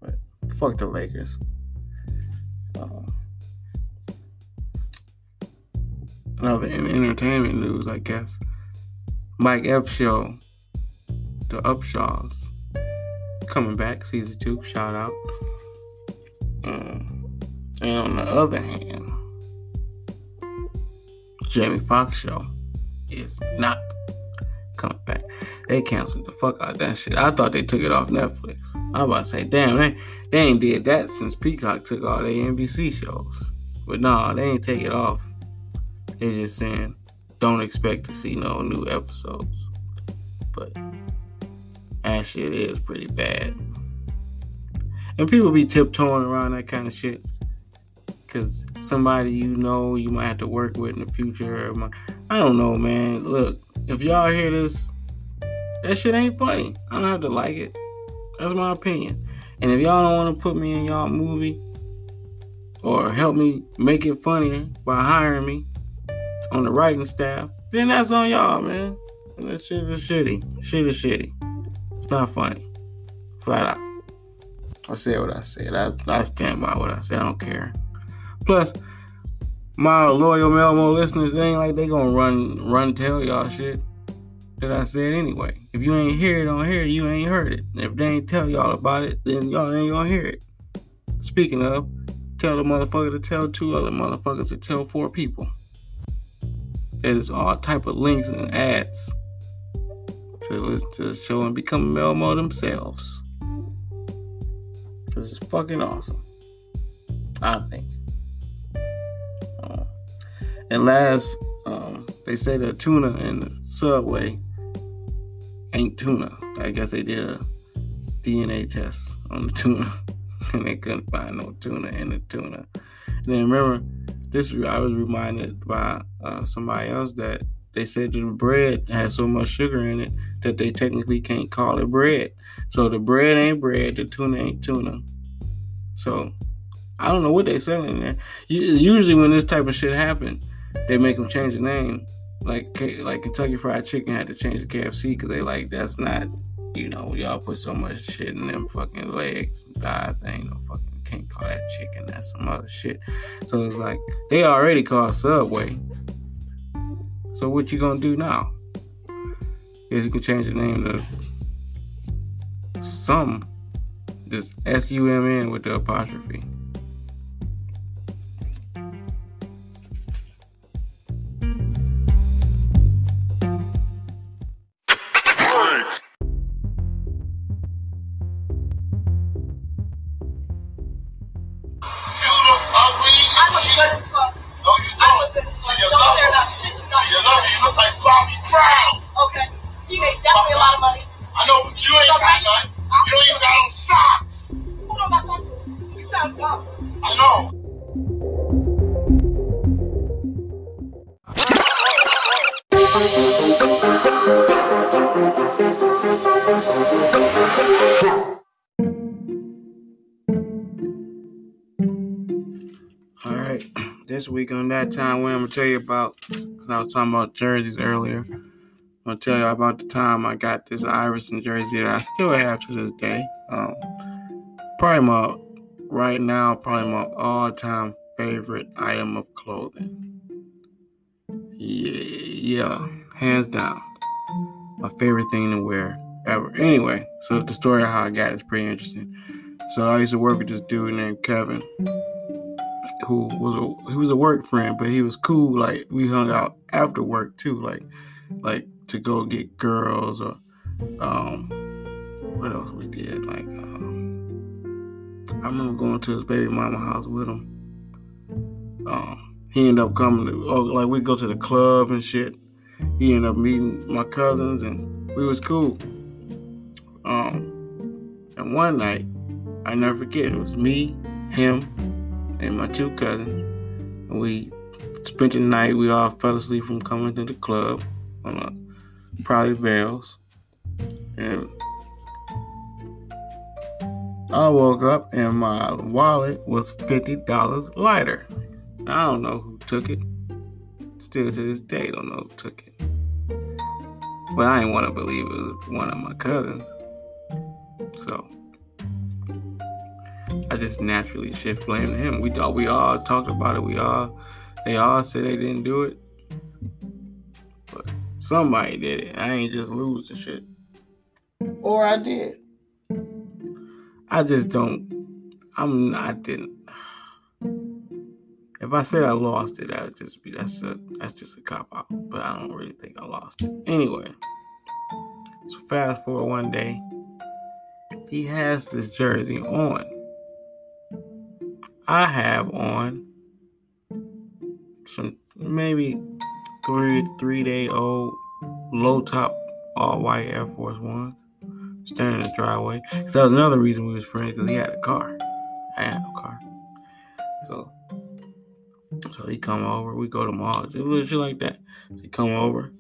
But fuck the Lakers. Uh, another in entertainment news, I guess. Mike Upshaw, the Upshaws, coming back, season two. Shout out. Um, and on the other hand, Jamie Foxx show is not coming back. They canceled the fuck out that shit. I thought they took it off Netflix. I was about to say, damn, they, they ain't did that since Peacock took all their NBC shows. But nah, they ain't take it off. They just saying, don't expect to see no new episodes. But actually, it is pretty bad. And people be tiptoeing around that kind of shit. Because somebody you know you might have to work with in the future. I don't know, man. Look, if y'all hear this, that shit ain't funny. I don't have to like it. That's my opinion. And if y'all don't want to put me in y'all movie or help me make it funnier by hiring me on the writing staff, then that's on y'all, man. That shit is shitty. Shit is shitty. It's not funny. Flat out. I said what I said. I, I stand by what I said. I don't care. Plus, my loyal Melmo listeners, they ain't like they gonna run run tell y'all mm-hmm. shit that I said anyway. If you ain't hear it on here, you ain't heard it. if they ain't tell y'all about it, then y'all ain't gonna hear it. Speaking of, tell the motherfucker to tell two other motherfuckers to tell four people. There's all type of links and ads to listen to the show and become Melmo themselves. Cause it's fucking awesome. I think. And last, um, they say the tuna in the subway ain't tuna. I guess they did a DNA test on the tuna, and they couldn't find no tuna in the tuna. And then remember, this I was reminded by uh, somebody else that they said the bread has so much sugar in it that they technically can't call it bread. So the bread ain't bread, the tuna ain't tuna. So I don't know what they selling there. Usually when this type of shit happen, they make them change the name. Like like Kentucky Fried Chicken had to change the KFC because they like that's not you know y'all put so much shit in them fucking legs and thighs. They ain't no fucking can't call that chicken. That's some other shit. So it's like they already call Subway. So what you gonna do now? Is you can change the name to some just S U M N with the apostrophe. That time when I'm gonna tell you about because I was talking about jerseys earlier. I'm gonna tell you about the time I got this Iverson jersey that I still have to this day. Um, probably my right now, probably my all-time favorite item of clothing. Yeah, yeah, hands down, my favorite thing to wear ever. Anyway, so the story of how I got is pretty interesting. So I used to work with this dude named Kevin who was a he was a work friend, but he was cool. Like we hung out after work too, like like to go get girls or um what else we did. Like um, I remember going to his baby mama house with him. Um, he ended up coming to oh, like we go to the club and shit. He ended up meeting my cousins and we was cool. Um, and one night, I never forget, it was me, him, and my two cousins. And we spent the night. We all fell asleep from coming to the club on a probably Veils. And I woke up and my wallet was $50 lighter. I don't know who took it. Still to this day, don't know who took it. But I didn't want to believe it was one of my cousins. So I just naturally shift blame to him. We thought we all talked about it. We all they all said they didn't do it. But somebody did it. I ain't just losing shit. Or I did. I just don't I'm not I didn't if I said I lost it, that would just be that's a that's just a cop out. But I don't really think I lost it. Anyway. So fast forward one day, he has this jersey on. I have on some maybe three three day old low top all white Air Force Ones standing in the driveway. So that was another reason we was friends because he had a car. I had no car. So so he come over, we go to malls. It was shit like that. He come over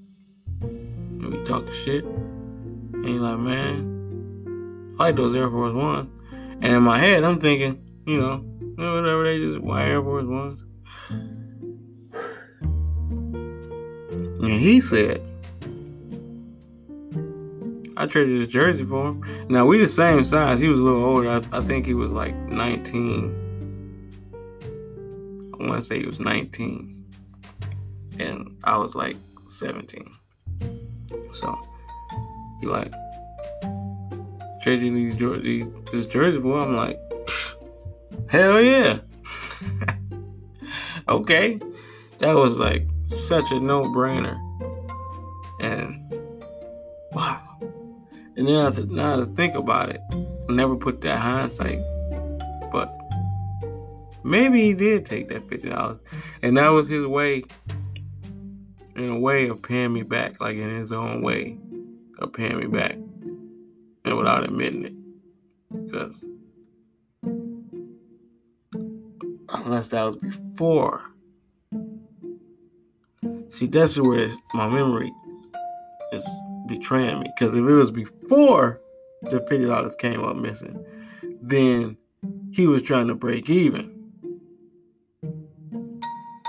and we talk shit. And he's like, man, I like those Air Force Ones. And in my head, I'm thinking, you know, whatever, they just wear Air Force Ones. And he said, I traded his jersey for him. Now we the same size. He was a little older. I, I think he was like 19. I want to say he was 19, and I was like 17. So he like trading these these this jersey for. I'm like, hell yeah. okay, that was like such a no brainer, and wow. And then I to, now to think about it, I never put that hindsight, but maybe he did take that fifty dollars, and that was his way, in a way of paying me back, like in his own way of paying me back, and without admitting it, because unless that was before. See, that's where my memory is betraying me. Because if it was before the fifty dollars came up missing, then he was trying to break even.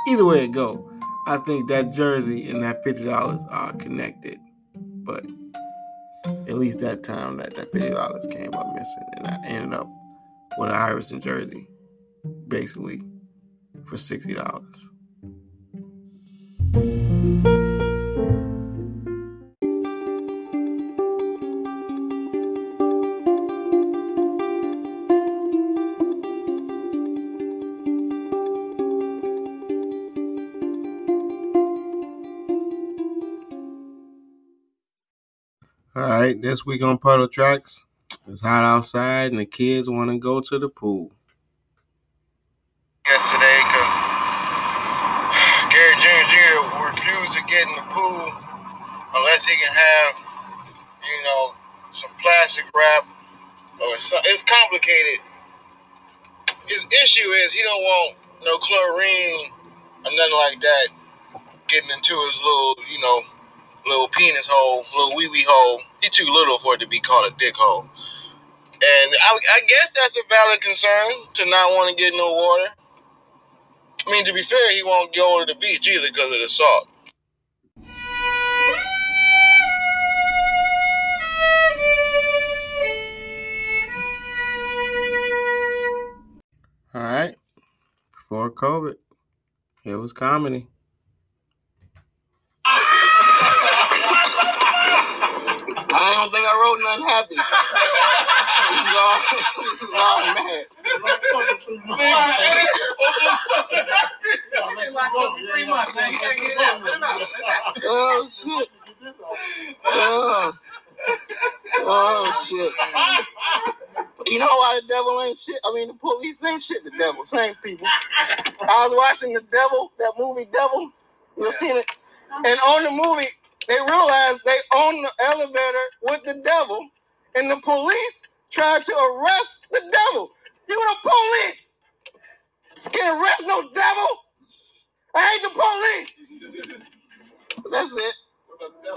Either way it go, I think that jersey and that fifty dollars are connected. But at least that time that that fifty dollars came up missing, and I ended up with an Iverson jersey, basically for sixty dollars. All right, this week on Puddle Tracks, it's hot outside and the kids want to go to the pool. Yesterday, because Gary Jr. Jr. refused to get in the pool unless he can have, you know, some plastic wrap or some. It's complicated. His issue is he don't want no chlorine or nothing like that getting into his little, you know, little penis hole, little wee wee hole. He too little for it to be called a dick hole. And I, I guess that's a valid concern to not want to get no water. I mean, to be fair, he won't go to the beach either because of the salt. All right, before COVID, it was comedy. I don't think I wrote nothing happy. This is all. This is all mad. Oh shit. Oh. oh shit. You know why the devil ain't shit? I mean, the police ain't shit. The devil, same people. I was watching the devil, that movie Devil. You seen it? And on the movie, they realized they own the elevator with the devil, and the police tried to arrest the devil. You the police can't arrest no devil. I hate the police. That's it.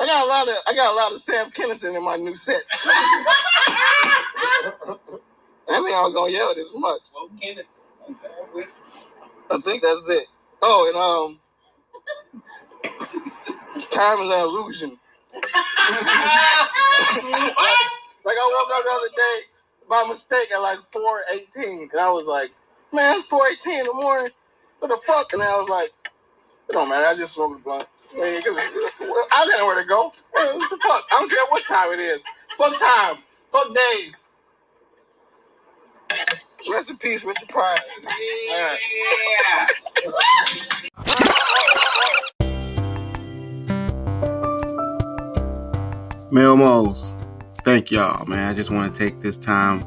I got a lot of I got a lot of Sam Kinison in my new set. I mean, I'm gonna yell this much. I think that's it. Oh, and um, time is an illusion. like I woke up the other day by mistake at like 4:18, and I was like, "Man, it's 4:18 in the morning. What the fuck?" And I was like, "It don't matter. I just smoked a blunt. Man, I got nowhere to go. What the fuck? I don't care what time it is. Fuck time. Fuck days. Rest in peace, Richard. All right. Melmos, thank y'all, man. I just want to take this time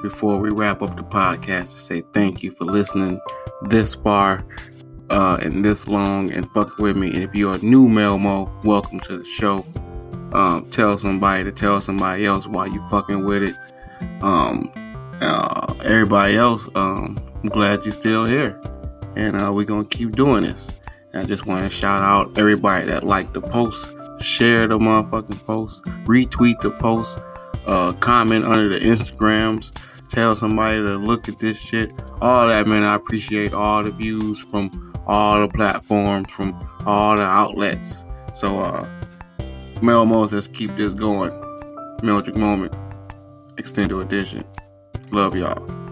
before we wrap up the podcast to say thank you for listening this far uh, and this long and fuck with me. And if you're a new Melmo, welcome to the show. Um, tell somebody to tell somebody else why you fucking with it. Um, uh, everybody else, um, I'm glad you're still here. And uh, we're going to keep doing this. And I just want to shout out everybody that liked the post, share the motherfucking post, retweet the post, uh, comment under the Instagrams, tell somebody to look at this shit. All that, man. I appreciate all the views from all the platforms, from all the outlets. So, uh, Mel Moses, keep this going. Mildred Moment, Extended Edition. Love y'all.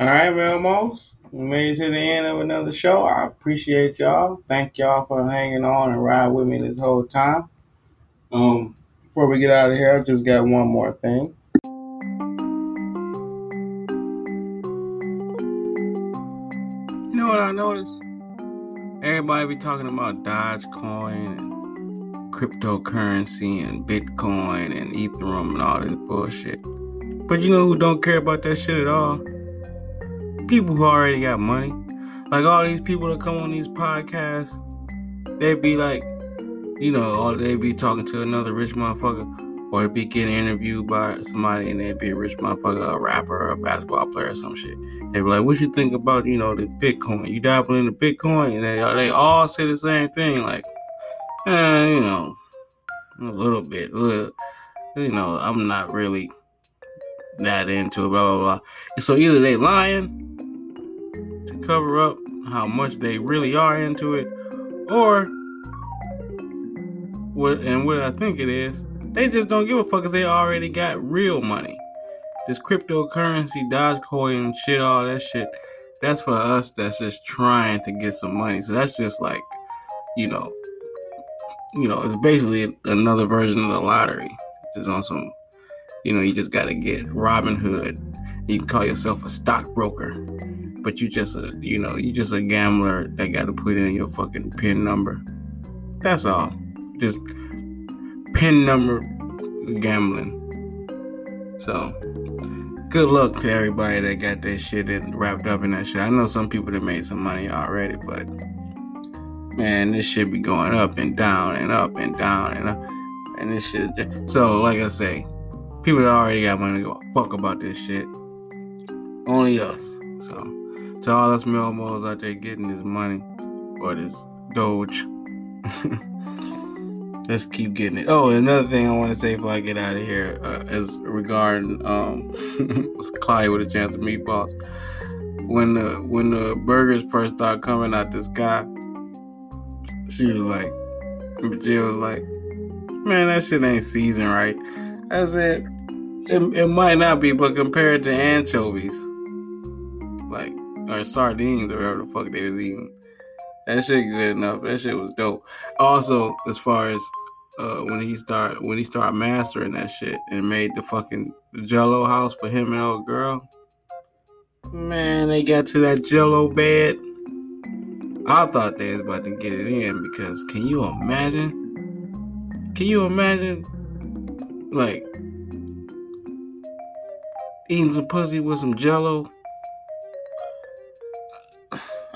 All right, Melmos. We made it to the end of another show. I appreciate y'all. Thank y'all for hanging on and ride with me this whole time. Um, before we get out of here, I just got one more thing. You know what I noticed? Everybody be talking about Dogecoin and cryptocurrency and Bitcoin and Ethereum and all this bullshit. But you know who don't care about that shit at all? People who already got money. Like all these people that come on these podcasts, they'd be like, you know, they'd be talking to another rich motherfucker, or they'd be getting interviewed by somebody and they'd be a rich motherfucker, a rapper, or a basketball player, or some shit. They'd be like, "What you think about, you know, the Bitcoin? You dabble in the Bitcoin?" And they they all say the same thing, like, eh, you know, a little bit, little, you know, I'm not really that into it, blah blah blah. So either they lying cover up how much they really are into it, or what and what I think it is, they just don't give a fuck because they already got real money. This cryptocurrency, Dogecoin, shit, all that shit, that's for us that's just trying to get some money. So that's just like, you know, you know, it's basically another version of the lottery. It's on some, you know, you just gotta get Robinhood. You can call yourself a stockbroker, but you just a, you know, you just a gambler that got to put in your fucking pin number. That's all. Just pin number gambling. So, good luck to everybody that got that shit and wrapped up in that shit. I know some people that made some money already, but man, this shit be going up and down and up and down and up. And this shit. So, like I say, people that already got money go fuck about this shit. Only us. So, to all us Melmos out there getting this money or this Doge. let's keep getting it. Oh, another thing I want to say before I get out of here uh, is regarding um, Clyde with a chance of meatballs. When the when the burgers first started coming out the sky, she was like, Jill was like, man, that shit ain't seasoned right. I said, it, it might not be, but compared to anchovies, like or sardines or whatever the fuck they was eating. That shit good enough. That shit was dope. Also, as far as uh, when he start when he started mastering that shit and made the fucking Jello house for him and old girl. Man, they got to that Jello bed. I thought they was about to get it in because can you imagine? Can you imagine, like eating some pussy with some Jello?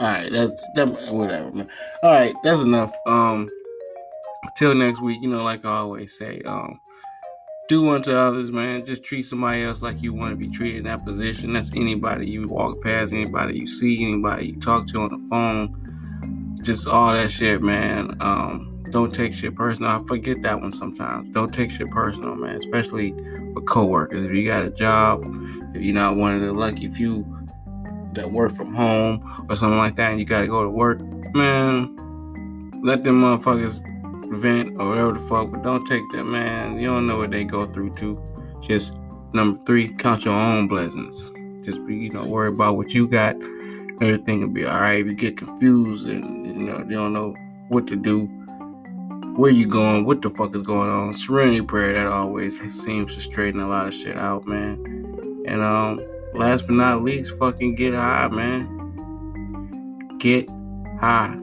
All right, that's that. Whatever, man. All right, that's enough. Um, till next week. You know, like I always say, um, do unto others, man. Just treat somebody else like you want to be treated in that position. That's anybody you walk past, anybody you see, anybody you talk to on the phone. Just all that shit, man. Um, don't take shit personal. I forget that one sometimes. Don't take shit personal, man. Especially with coworkers. If you got a job, if you're not one of the lucky few that work from home or something like that, and you gotta go to work, man, let them motherfuckers vent or whatever the fuck, but don't take that, man. You don't know what they go through too. Just number three, count your own blessings. Just be, you know, worry about what you got. Everything will be all right. If you get confused and you know you don't know what to do, where you going, what the fuck is going on. Serenity prayer that always seems to straighten a lot of shit out, man. And um, last but not least, fucking get high, man. Get high.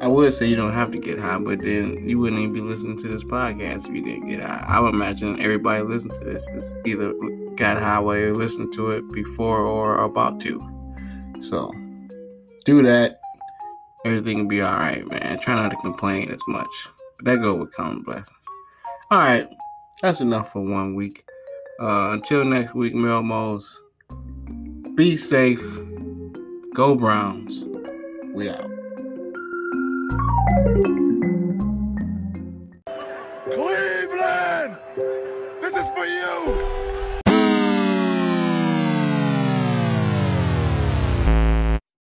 I would say you don't have to get high, but then you wouldn't even be listening to this podcast if you didn't get high. I would imagine everybody listening to this is either got high you're listening to it before or about to. So do that everything will be all right, man. Try not to complain as much. But that go with common blessings. All right, that's enough for one week. Uh, until next week, Melmos. Be safe. Go Browns. We out. Cleveland! This is for you!